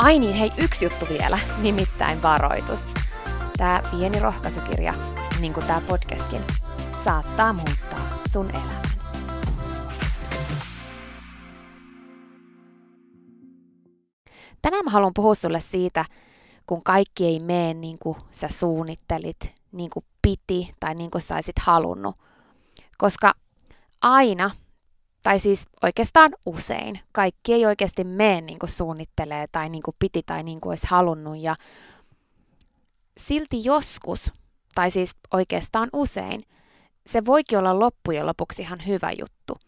Ai niin, hei, yksi juttu vielä, nimittäin varoitus. Tämä pieni rohkaisukirja, niin kuin tämä podcastkin, saattaa muuttaa sun elämän. Tänään mä haluan puhua sulle siitä, kun kaikki ei mene niin kuin sä suunnittelit, niin kuin piti tai niin kuin sä halunnut. Koska aina tai siis oikeastaan usein. Kaikki ei oikeasti mene niin kuin suunnittelee tai niin kuin piti tai niin kuin olisi halunnut. Ja silti joskus, tai siis oikeastaan usein, se voikin olla loppujen lopuksi ihan hyvä juttu.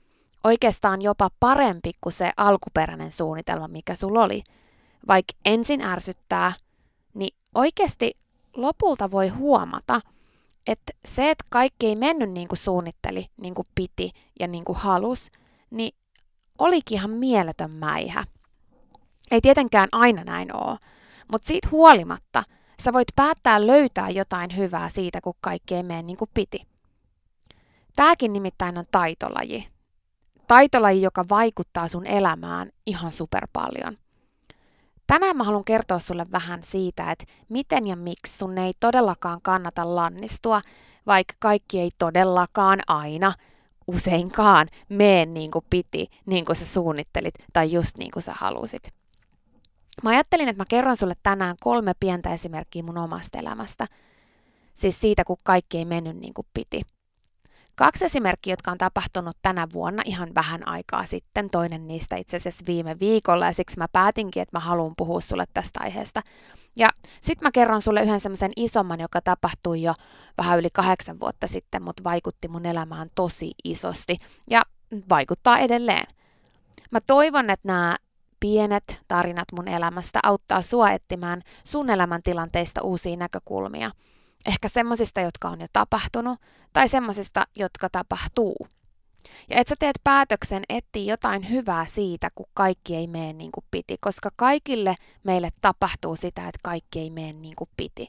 Oikeastaan jopa parempi kuin se alkuperäinen suunnitelma, mikä sulla oli. Vaikka ensin ärsyttää, niin oikeasti lopulta voi huomata, että se, että kaikki ei mennyt niin kuin suunnitteli, niin kuin piti ja niin kuin halus, niin olikin ihan mieletön mäihä. Ei tietenkään aina näin oo, mutta siitä huolimatta sä voit päättää löytää jotain hyvää siitä, kun kaikki ei mene niin kuin piti. Tääkin nimittäin on taitolaji. Taitolaji, joka vaikuttaa sun elämään ihan super paljon. Tänään mä haluan kertoa sulle vähän siitä, että miten ja miksi sun ei todellakaan kannata lannistua, vaikka kaikki ei todellakaan aina – useinkaan mene niin kuin piti, niin kuin sä suunnittelit tai just niin kuin sä halusit. Mä ajattelin, että mä kerron sulle tänään kolme pientä esimerkkiä mun omasta elämästä. Siis siitä, kun kaikki ei mennyt niin kuin piti. Kaksi esimerkkiä, jotka on tapahtunut tänä vuonna ihan vähän aikaa sitten, toinen niistä itse asiassa viime viikolla, ja siksi mä päätinkin, että mä haluan puhua sulle tästä aiheesta. Ja sitten mä kerron sulle yhden semmoisen isomman, joka tapahtui jo vähän yli kahdeksan vuotta sitten, mutta vaikutti mun elämään tosi isosti, ja vaikuttaa edelleen. Mä toivon, että nämä pienet tarinat mun elämästä auttaa sua etsimään sun elämäntilanteista uusia näkökulmia – Ehkä semmoisista, jotka on jo tapahtunut, tai semmoisista, jotka tapahtuu. Ja että sä teet päätöksen etsiä jotain hyvää siitä, kun kaikki ei mene niin kuin piti, koska kaikille meille tapahtuu sitä, että kaikki ei mene niin kuin piti.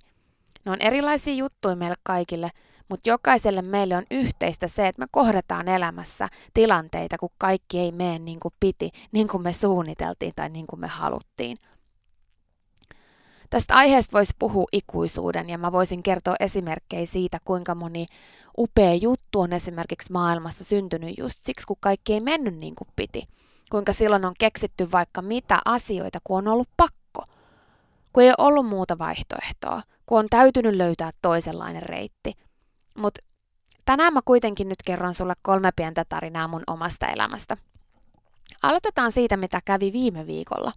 Ne on erilaisia juttuja meille kaikille, mutta jokaiselle meille on yhteistä se, että me kohdataan elämässä tilanteita, kun kaikki ei mene niin kuin piti, niin kuin me suunniteltiin tai niin kuin me haluttiin. Tästä aiheesta voisi puhua ikuisuuden ja mä voisin kertoa esimerkkejä siitä, kuinka moni upea juttu on esimerkiksi maailmassa syntynyt just siksi, kun kaikki ei mennyt niin kuin piti. Kuinka silloin on keksitty vaikka mitä asioita, kun on ollut pakko. Kun ei ole ollut muuta vaihtoehtoa, kun on täytynyt löytää toisenlainen reitti. Mutta tänään mä kuitenkin nyt kerron sulle kolme pientä tarinaa mun omasta elämästä. Aloitetaan siitä, mitä kävi viime viikolla.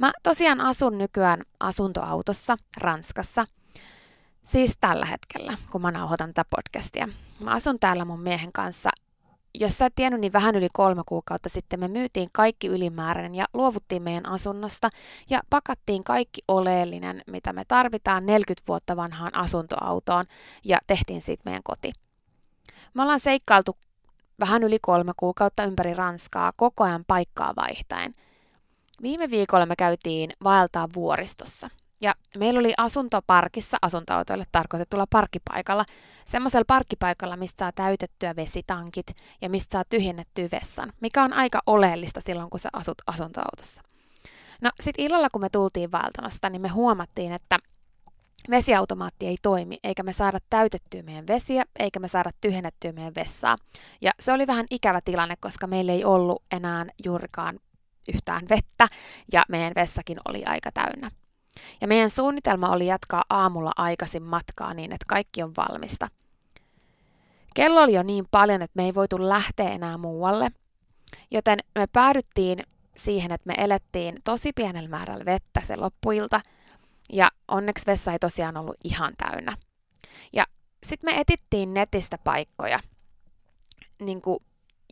Mä tosiaan asun nykyään asuntoautossa Ranskassa. Siis tällä hetkellä, kun mä nauhoitan tätä podcastia. Mä asun täällä mun miehen kanssa jos sä et tiennyt, niin vähän yli kolme kuukautta sitten me myytiin kaikki ylimääräinen ja luovuttiin meidän asunnosta ja pakattiin kaikki oleellinen, mitä me tarvitaan 40 vuotta vanhaan asuntoautoon ja tehtiin siitä meidän koti. Me ollaan seikkailtu vähän yli kolme kuukautta ympäri Ranskaa koko ajan paikkaa vaihtaen. Viime viikolla me käytiin vaeltaa vuoristossa. Ja meillä oli asuntoparkissa asuntoautoille tarkoitetulla parkkipaikalla, semmoisella parkkipaikalla, mistä saa täytettyä vesitankit ja mistä saa tyhjennettyä vessan, mikä on aika oleellista silloin, kun sä asut asuntoautossa. No sit illalla, kun me tultiin valtamasta, niin me huomattiin, että vesiautomaatti ei toimi, eikä me saada täytettyä meidän vesiä, eikä me saada tyhjennettyä meidän vessaa. Ja se oli vähän ikävä tilanne, koska meillä ei ollut enää juurikaan yhtään vettä, ja meidän vessakin oli aika täynnä. Ja meidän suunnitelma oli jatkaa aamulla aikaisin matkaa niin, että kaikki on valmista. Kello oli jo niin paljon, että me ei voitu lähteä enää muualle, joten me päädyttiin siihen, että me elettiin tosi pienellä määrällä vettä se loppuilta, ja onneksi vessa ei tosiaan ollut ihan täynnä. Ja sitten me etittiin netistä paikkoja, niin kuin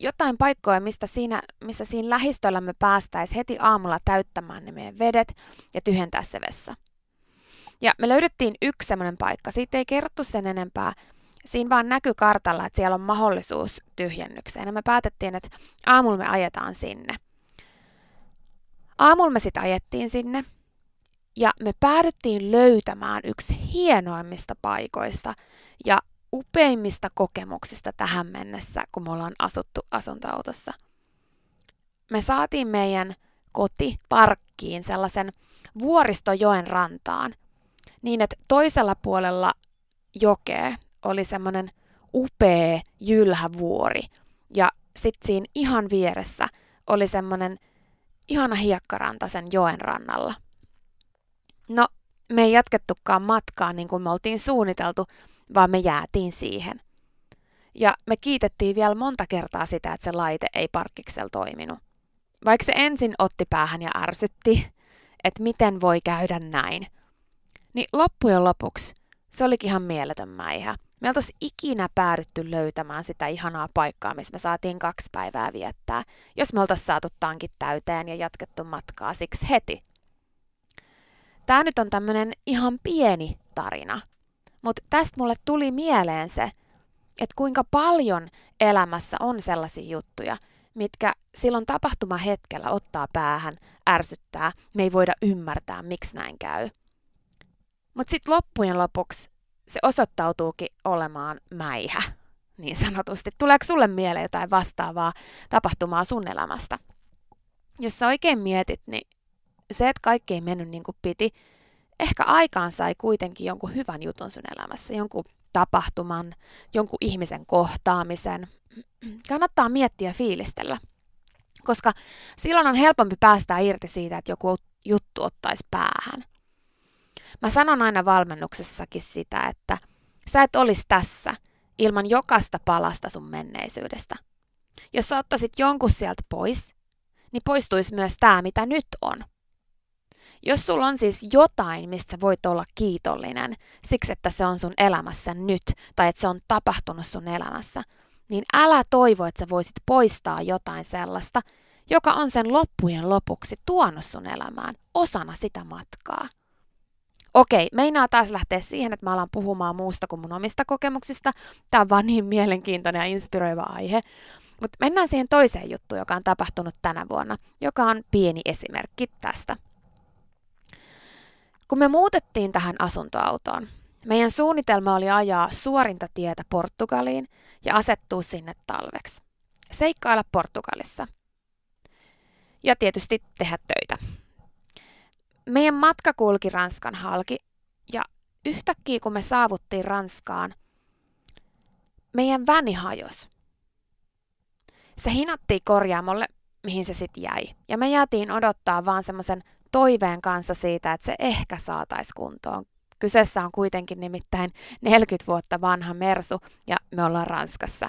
jotain paikkoja, mistä siinä, missä siinä lähistöllä me päästäisiin heti aamulla täyttämään ne meidän vedet ja tyhjentää se vessa. Ja me löydettiin yksi semmoinen paikka. Siitä ei kerrottu sen enempää. Siinä vaan näkyy kartalla, että siellä on mahdollisuus tyhjennykseen. Ja me päätettiin, että aamulla me ajetaan sinne. Aamulla me sitten ajettiin sinne. Ja me päädyttiin löytämään yksi hienoimmista paikoista. Ja upeimmista kokemuksista tähän mennessä, kun me ollaan asuttu asuntoautossa. Me saatiin meidän koti parkkiin sellaisen vuoristojoen rantaan, niin että toisella puolella jokea oli semmoinen upea jylhävuori ja sitten siinä ihan vieressä oli semmoinen ihana hiekkaranta sen joen rannalla. No, me ei jatkettukaan matkaa niin kuin me oltiin suunniteltu, vaan me jäätiin siihen. Ja me kiitettiin vielä monta kertaa sitä, että se laite ei parkkiksella toiminut. Vaikka se ensin otti päähän ja ärsytti, että miten voi käydä näin, niin loppujen lopuksi se olikin ihan mieletön mäihä. Me oltaisiin ikinä päädytty löytämään sitä ihanaa paikkaa, missä me saatiin kaksi päivää viettää, jos me oltaisiin saatu tankit täyteen ja jatkettu matkaa siksi heti. Tämä nyt on tämmöinen ihan pieni tarina, mutta tästä mulle tuli mieleen se, että kuinka paljon elämässä on sellaisia juttuja, mitkä silloin tapahtumahetkellä ottaa päähän, ärsyttää, me ei voida ymmärtää, miksi näin käy. Mutta sitten loppujen lopuksi se osoittautuukin olemaan mäihä, niin sanotusti. Tuleeko sulle mieleen jotain vastaavaa tapahtumaa sun elämästä? Jos sä oikein mietit, niin se, että kaikki ei mennyt niin kuin piti, ehkä aikaan sai kuitenkin jonkun hyvän jutun sun elämässä, jonkun tapahtuman, jonkun ihmisen kohtaamisen. Kannattaa miettiä ja fiilistellä, koska silloin on helpompi päästä irti siitä, että joku juttu ottaisi päähän. Mä sanon aina valmennuksessakin sitä, että sä et olisi tässä ilman jokaista palasta sun menneisyydestä. Jos sä ottaisit jonkun sieltä pois, niin poistuisi myös tämä, mitä nyt on – jos sulla on siis jotain, mistä voit olla kiitollinen siksi, että se on sun elämässä nyt tai että se on tapahtunut sun elämässä, niin älä toivo, että sä voisit poistaa jotain sellaista, joka on sen loppujen lopuksi tuonut sun elämään osana sitä matkaa. Okei, meinaa taas lähteä siihen, että mä alan puhumaan muusta kuin mun omista kokemuksista. Tämä on vaan niin mielenkiintoinen ja inspiroiva aihe. Mutta mennään siihen toiseen juttuun, joka on tapahtunut tänä vuonna, joka on pieni esimerkki tästä. Kun me muutettiin tähän asuntoautoon, meidän suunnitelma oli ajaa suorinta tietä Portugaliin ja asettua sinne talveksi. Seikkailla Portugalissa. Ja tietysti tehdä töitä. Meidän matka kulki Ranskan halki ja yhtäkkiä kun me saavuttiin Ranskaan, meidän väni hajos. Se hinattiin korjaamolle, mihin se sitten jäi. Ja me jäätiin odottaa vaan semmoisen toiveen kanssa siitä, että se ehkä saataisiin kuntoon Kyseessä on kuitenkin nimittäin 40 vuotta vanha Mersu ja me ollaan Ranskassa.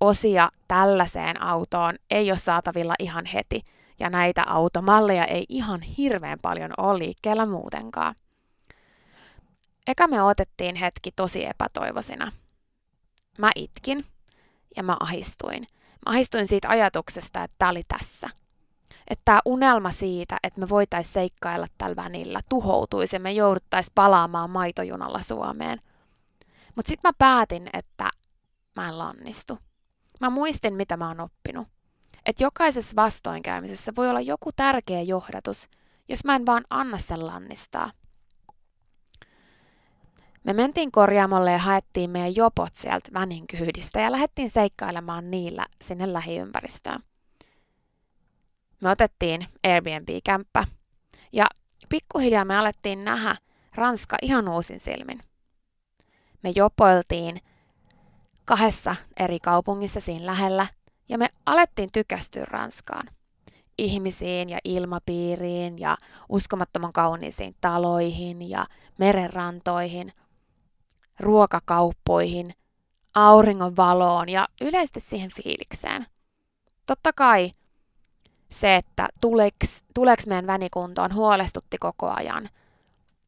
Osia tällaiseen autoon ei ole saatavilla ihan heti ja näitä automalleja ei ihan hirveän paljon ole liikkeellä muutenkaan. Eka me otettiin hetki tosi epätoivoisina. Mä itkin ja mä ahistuin. Mä ahistuin siitä ajatuksesta, että tää oli tässä – että tämä unelma siitä, että me voitaisiin seikkailla tällä vänillä, tuhoutuisi ja me jouduttaisiin palaamaan maitojunalla Suomeen. Mutta sitten mä päätin, että mä en lannistu. Mä muistin, mitä mä oon oppinut. Että jokaisessa vastoinkäymisessä voi olla joku tärkeä johdatus, jos mä en vaan anna sen lannistaa. Me mentiin korjaamolle ja haettiin meidän jopot sieltä vänin kyydistä ja lähdettiin seikkailemaan niillä sinne lähiympäristöön. Me otettiin Airbnb-kämppä ja pikkuhiljaa me alettiin nähdä Ranska ihan uusin silmin. Me jopoiltiin kahdessa eri kaupungissa siinä lähellä ja me alettiin tykästyä Ranskaan. Ihmisiin ja ilmapiiriin ja uskomattoman kauniisiin taloihin ja merenrantoihin, ruokakauppoihin, auringon valoon ja yleisesti siihen fiilikseen. Totta kai se, että tuleks, meidän vänikuntoon, huolestutti koko ajan.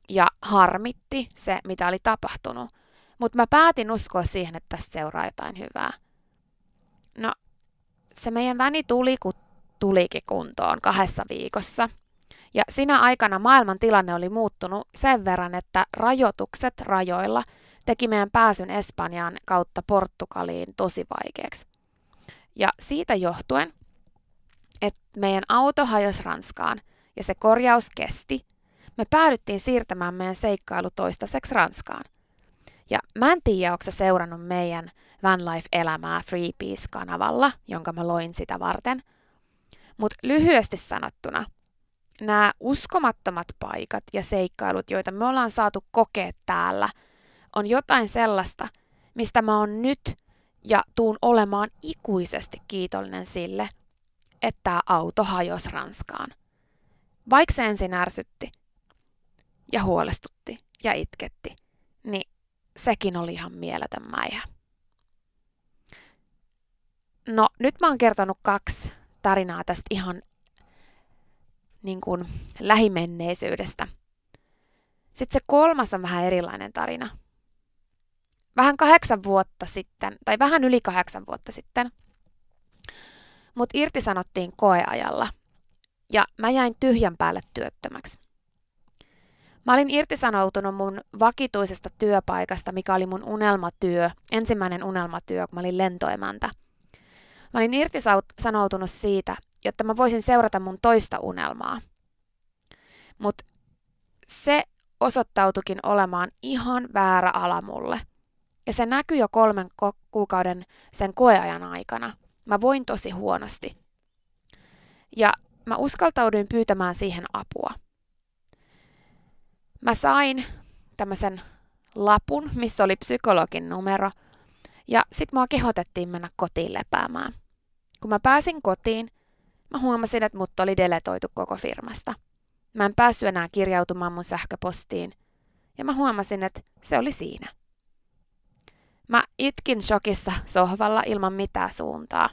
Ja harmitti se, mitä oli tapahtunut. Mutta mä päätin uskoa siihen, että tästä seuraa jotain hyvää. No, se meidän väni tuli, kun tulikin kuntoon kahdessa viikossa. Ja sinä aikana maailman tilanne oli muuttunut sen verran, että rajoitukset rajoilla teki meidän pääsyn Espanjaan kautta Portugaliin tosi vaikeaksi. Ja siitä johtuen että meidän auto hajosi Ranskaan ja se korjaus kesti, me päädyttiin siirtämään meidän seikkailu toistaiseksi Ranskaan. Ja mä en tiedä, onko seurannut meidän Van Life-elämää Freepeace-kanavalla, jonka mä loin sitä varten. Mutta lyhyesti sanottuna, nämä uskomattomat paikat ja seikkailut, joita me ollaan saatu kokea täällä, on jotain sellaista, mistä mä oon nyt ja tuun olemaan ikuisesti kiitollinen sille, että auto hajosi Ranskaan. Vaikka se ensin ärsytti ja huolestutti ja itketti, niin sekin oli ihan mieletön mäihä. No, nyt mä oon kertonut kaksi tarinaa tästä ihan niin kuin lähimenneisyydestä. Sitten se kolmas on vähän erilainen tarina. Vähän kahdeksan vuotta sitten, tai vähän yli kahdeksan vuotta sitten, Mut irtisanottiin koeajalla ja mä jäin tyhjän päälle työttömäksi. Mä olin irtisanoutunut mun vakituisesta työpaikasta, mikä oli mun unelmatyö, ensimmäinen unelmatyö, kun mä olin lentoemäntä. Mä olin irtisanoutunut siitä, jotta mä voisin seurata mun toista unelmaa. Mutta se osoittautukin olemaan ihan väärä ala mulle. Ja se näkyi jo kolmen kuukauden sen koeajan aikana – Mä voin tosi huonosti. Ja mä uskaltauduin pyytämään siihen apua. Mä sain tämmöisen lapun, missä oli psykologin numero, ja sit mua kehotettiin mennä kotiin lepäämään. Kun mä pääsin kotiin, mä huomasin, että mut oli deletoitu koko firmasta. Mä en päässyt enää kirjautumaan mun sähköpostiin, ja mä huomasin, että se oli siinä. Mä itkin shokissa sohvalla ilman mitään suuntaa.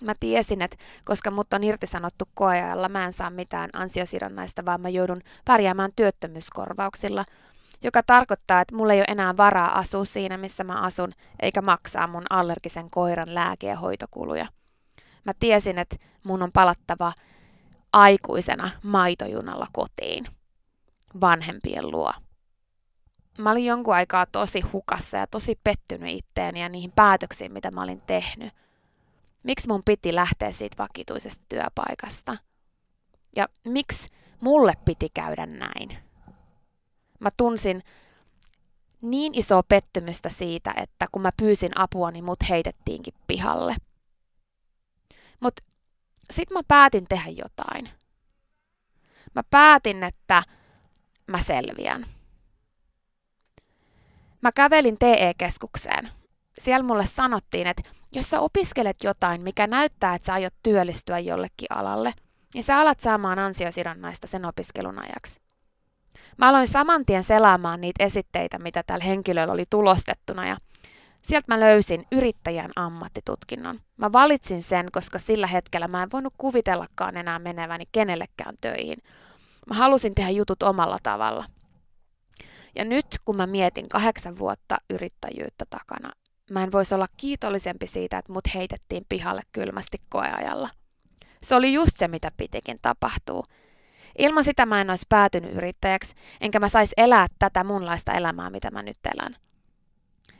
Mä tiesin, että koska mut on irtisanottu koeajalla, mä en saa mitään ansiosidonnaista, vaan mä joudun pärjäämään työttömyyskorvauksilla, joka tarkoittaa, että mulla ei ole enää varaa asua siinä, missä mä asun, eikä maksaa mun allergisen koiran lääke- ja hoitokuluja. Mä tiesin, että mun on palattava aikuisena maitojunalla kotiin, vanhempien luo mä olin jonkun aikaa tosi hukassa ja tosi pettynyt itteeni ja niihin päätöksiin, mitä mä olin tehnyt. Miksi mun piti lähteä siitä vakituisesta työpaikasta? Ja miksi mulle piti käydä näin? Mä tunsin niin isoa pettymystä siitä, että kun mä pyysin apua, niin mut heitettiinkin pihalle. Mutta sit mä päätin tehdä jotain. Mä päätin, että mä selviän. Mä kävelin TE-keskukseen. Siellä mulle sanottiin, että jos sä opiskelet jotain, mikä näyttää, että sä aiot työllistyä jollekin alalle, niin sä alat saamaan ansiosidonnaista sen opiskelun ajaksi. Mä aloin saman tien selaamaan niitä esitteitä, mitä tällä henkilöllä oli tulostettuna ja sieltä mä löysin yrittäjän ammattitutkinnon. Mä valitsin sen, koska sillä hetkellä mä en voinut kuvitellakaan enää meneväni kenellekään töihin. Mä halusin tehdä jutut omalla tavalla. Ja nyt kun mä mietin kahdeksan vuotta yrittäjyyttä takana, mä en voisi olla kiitollisempi siitä, että mut heitettiin pihalle kylmästi koeajalla. Se oli just se, mitä pitikin tapahtuu. Ilman sitä mä en olisi päätynyt yrittäjäksi, enkä mä sais elää tätä munlaista elämää, mitä mä nyt elän.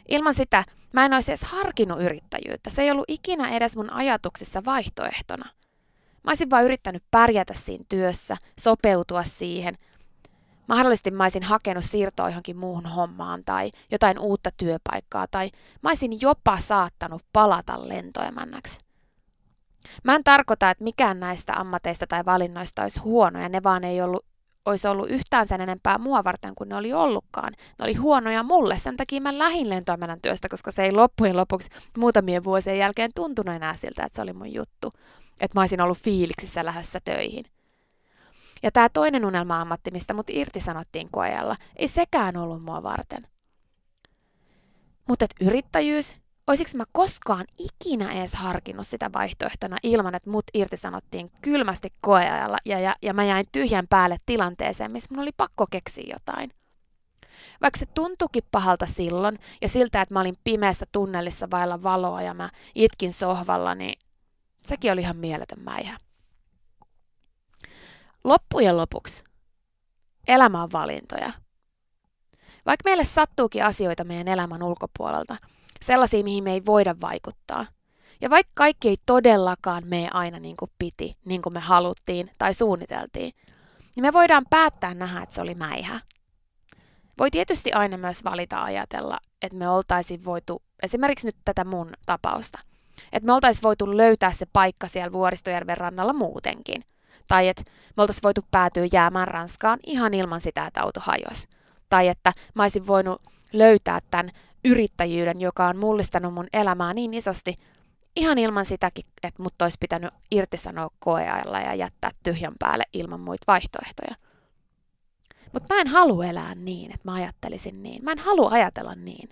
Ilman sitä mä en olisi edes harkinnut yrittäjyyttä. Se ei ollut ikinä edes mun ajatuksissa vaihtoehtona. Mä olisin vaan yrittänyt pärjätä siinä työssä, sopeutua siihen. Mahdollisesti mä olisin hakenut siirtoa johonkin muuhun hommaan tai jotain uutta työpaikkaa tai mä olisin jopa saattanut palata lentoemännäksi. Mä en tarkoita, että mikään näistä ammateista tai valinnoista olisi huonoja, ne vaan ei ollut, olisi ollut yhtään sen enempää mua varten kuin ne oli ollutkaan. Ne oli huonoja mulle, sen takia mä lähin lentoemännän työstä, koska se ei loppujen lopuksi muutamien vuosien jälkeen tuntunut enää siltä, että se oli mun juttu. Että mä olisin ollut fiiliksissä lähdössä töihin. Ja tämä toinen unelma-ammatti, mistä mut irtisanottiin koealla, ei sekään ollut mua varten. Mutta yrittäjyys Olisiko mä koskaan ikinä edes harkinnut sitä vaihtoehtona ilman, että mut irtisanottiin kylmästi koeajalla ja, ja, ja mä jäin tyhjän päälle tilanteeseen, missä mun oli pakko keksiä jotain. Vaikka se tuntuikin pahalta silloin ja siltä, että mä olin pimeässä tunnelissa vailla valoa ja mä itkin sohvalla, niin sekin oli ihan mieletön mäihä. Loppujen lopuksi elämä on valintoja. Vaikka meille sattuukin asioita meidän elämän ulkopuolelta – sellaisia, mihin me ei voida vaikuttaa. Ja vaikka kaikki ei todellakaan mene aina niin kuin piti, niin kuin me haluttiin tai suunniteltiin, niin me voidaan päättää nähdä, että se oli mäihä. Voi tietysti aina myös valita ajatella, että me oltaisiin voitu, esimerkiksi nyt tätä mun tapausta, että me oltaisiin voitu löytää se paikka siellä Vuoristojärven rannalla muutenkin. Tai että me oltaisiin voitu päätyä jäämään Ranskaan ihan ilman sitä, että auto hajosi. Tai että mä olisin voinut löytää tämän yrittäjyyden, joka on mullistanut mun elämää niin isosti, ihan ilman sitäkin, että mut olisi pitänyt irtisanoa koeajalla ja jättää tyhjän päälle ilman muita vaihtoehtoja. Mutta mä en halua elää niin, että mä ajattelisin niin. Mä en halua ajatella niin.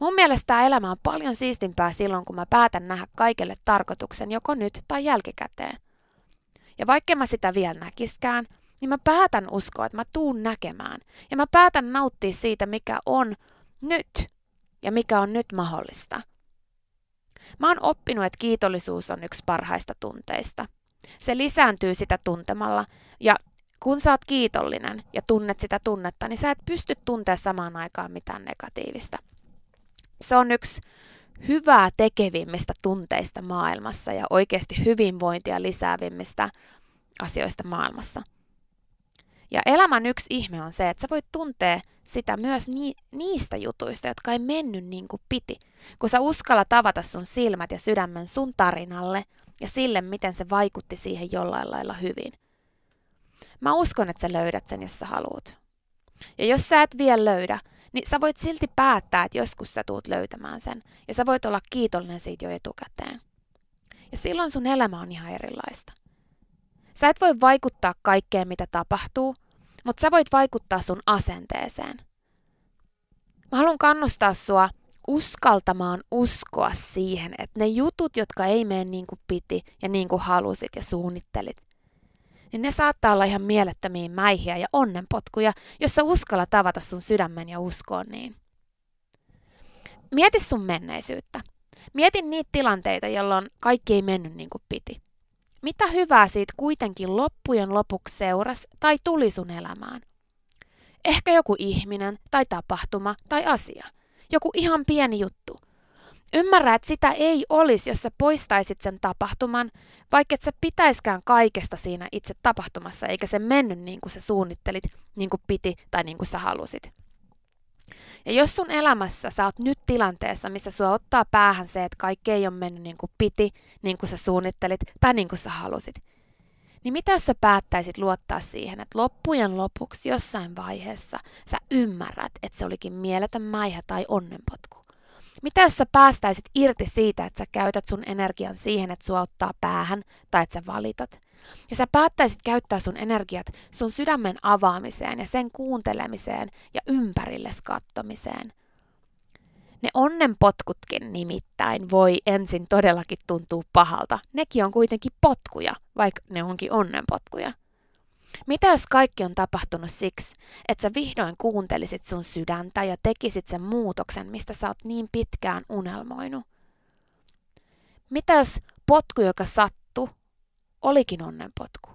Mun mielestä tämä elämä on paljon siistimpää silloin, kun mä päätän nähdä kaikelle tarkoituksen joko nyt tai jälkikäteen. Ja vaikka mä sitä vielä näkiskään, niin mä päätän uskoa, että mä tuun näkemään. Ja mä päätän nauttia siitä, mikä on nyt ja mikä on nyt mahdollista. Mä oon oppinut, että kiitollisuus on yksi parhaista tunteista. Se lisääntyy sitä tuntemalla ja kun sä oot kiitollinen ja tunnet sitä tunnetta, niin sä et pysty tuntea samaan aikaan mitään negatiivista. Se on yksi hyvää tekevimmistä tunteista maailmassa ja oikeasti hyvinvointia lisäävimmistä asioista maailmassa. Ja elämän yksi ihme on se, että sä voit tuntea sitä myös ni- niistä jutuista, jotka ei mennyt niin kuin piti. Kun sä uskalla tavata sun silmät ja sydämen sun tarinalle ja sille, miten se vaikutti siihen jollain lailla hyvin. Mä uskon, että sä löydät sen, jos sä haluat. Ja jos sä et vielä löydä, niin sä voit silti päättää, että joskus sä tuut löytämään sen. Ja sä voit olla kiitollinen siitä jo etukäteen. Ja silloin sun elämä on ihan erilaista. Sä et voi vaikuttaa kaikkeen, mitä tapahtuu, mutta sä voit vaikuttaa sun asenteeseen. Mä haluan kannustaa sua uskaltamaan uskoa siihen, että ne jutut, jotka ei mene niin kuin piti ja niin kuin halusit ja suunnittelit, niin ne saattaa olla ihan mielettömiä mäihiä ja onnenpotkuja, jos sä uskalla tavata sun sydämen ja uskoa niin. Mieti sun menneisyyttä. Mieti niitä tilanteita, jolloin kaikki ei mennyt niin kuin piti. Mitä hyvää siitä kuitenkin loppujen lopuksi seuras tai tuli sun elämään? Ehkä joku ihminen tai tapahtuma tai asia. Joku ihan pieni juttu. Ymmärrä, että sitä ei olisi, jos sä poistaisit sen tapahtuman, vaikka et sä pitäiskään kaikesta siinä itse tapahtumassa, eikä se mennyt niin kuin sä suunnittelit, niin kuin piti tai niin kuin sä halusit. Ja jos sun elämässä sä oot nyt tilanteessa, missä sua ottaa päähän se, että kaikki ei ole mennyt niin kuin piti, niin kuin sä suunnittelit tai niin kuin sä halusit, niin mitä jos sä päättäisit luottaa siihen, että loppujen lopuksi jossain vaiheessa sä ymmärrät, että se olikin mieletön mäihä tai onnenpotku? Mitä jos sä päästäisit irti siitä, että sä käytät sun energian siihen, että sua ottaa päähän tai että sä valitat? Ja sä päättäisit käyttää sun energiat sun sydämen avaamiseen ja sen kuuntelemiseen ja ympärilles kattomiseen. Ne onnenpotkutkin nimittäin voi ensin todellakin tuntua pahalta. Nekin on kuitenkin potkuja, vaikka ne onkin onnenpotkuja. Mitä jos kaikki on tapahtunut siksi, että sä vihdoin kuuntelisit sun sydäntä ja tekisit sen muutoksen, mistä sä oot niin pitkään unelmoinut? Mitä jos potku, joka sattu, olikin onnenpotku?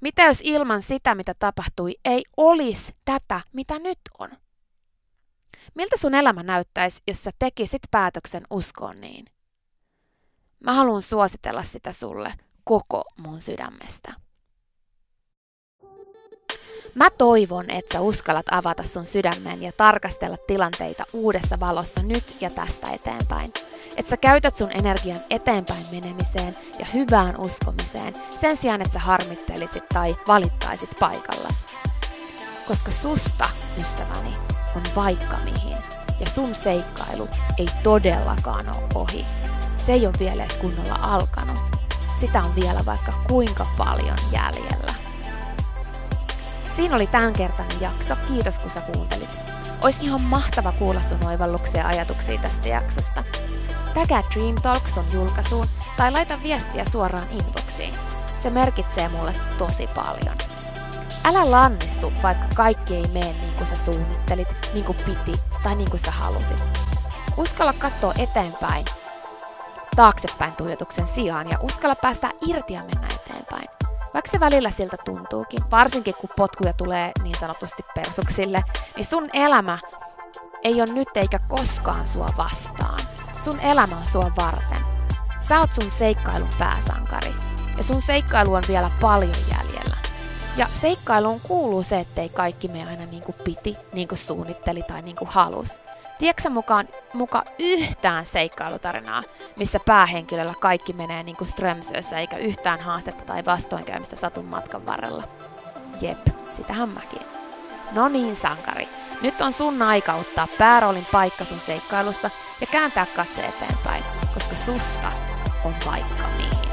Mitä jos ilman sitä, mitä tapahtui, ei olisi tätä, mitä nyt on? Miltä sun elämä näyttäisi, jos sä tekisit päätöksen uskoon niin? Mä haluan suositella sitä sulle koko mun sydämestä. Mä toivon, että sä uskallat avata sun sydämen ja tarkastella tilanteita uudessa valossa nyt ja tästä eteenpäin. Että sä käytät sun energian eteenpäin menemiseen ja hyvään uskomiseen sen sijaan, että sä harmittelisit tai valittaisit paikallas. Koska susta, ystäväni, on vaikka mihin. Ja sun seikkailu ei todellakaan ole ohi. Se ei ole vielä edes kunnolla alkanut. Sitä on vielä vaikka kuinka paljon jäljellä. Siinä oli tämänkertainen jakso. Kiitos kun sä kuuntelit. Olisi ihan mahtava kuulla sun oivalluksia ja ajatuksia tästä jaksosta. Tägää Dream Talk sun julkaisuun tai laita viestiä suoraan inboxiin. Se merkitsee mulle tosi paljon. Älä lannistu, vaikka kaikki ei mene niin kuin sä suunnittelit, niin kuin piti tai niin kuin sä halusit. Uskalla katsoa eteenpäin, taaksepäin tuijotuksen sijaan ja uskalla päästä irti ja mennä eteenpäin. Vaikka se välillä siltä tuntuukin, varsinkin kun potkuja tulee niin sanotusti persuksille, niin sun elämä ei ole nyt eikä koskaan sua vastaan. Sun elämä on sua varten. Sä oot sun seikkailun pääsankari. Ja sun seikkailu on vielä paljon jäljellä. Ja seikkailuun kuuluu se, ettei kaikki me aina niin kuin piti, niin kuin suunnitteli tai niin kuin halus. Tiedätkö mukaan muka yhtään seikkailutarinaa, missä päähenkilöllä kaikki menee niin kuin Strömsössä eikä yhtään haastetta tai vastoinkäymistä satun matkan varrella? Jep, sitähän mäkin. No niin, sankari. Nyt on sun aika ottaa pääroolin paikka sun seikkailussa ja kääntää katse eteenpäin, koska susta on vaikka mihin.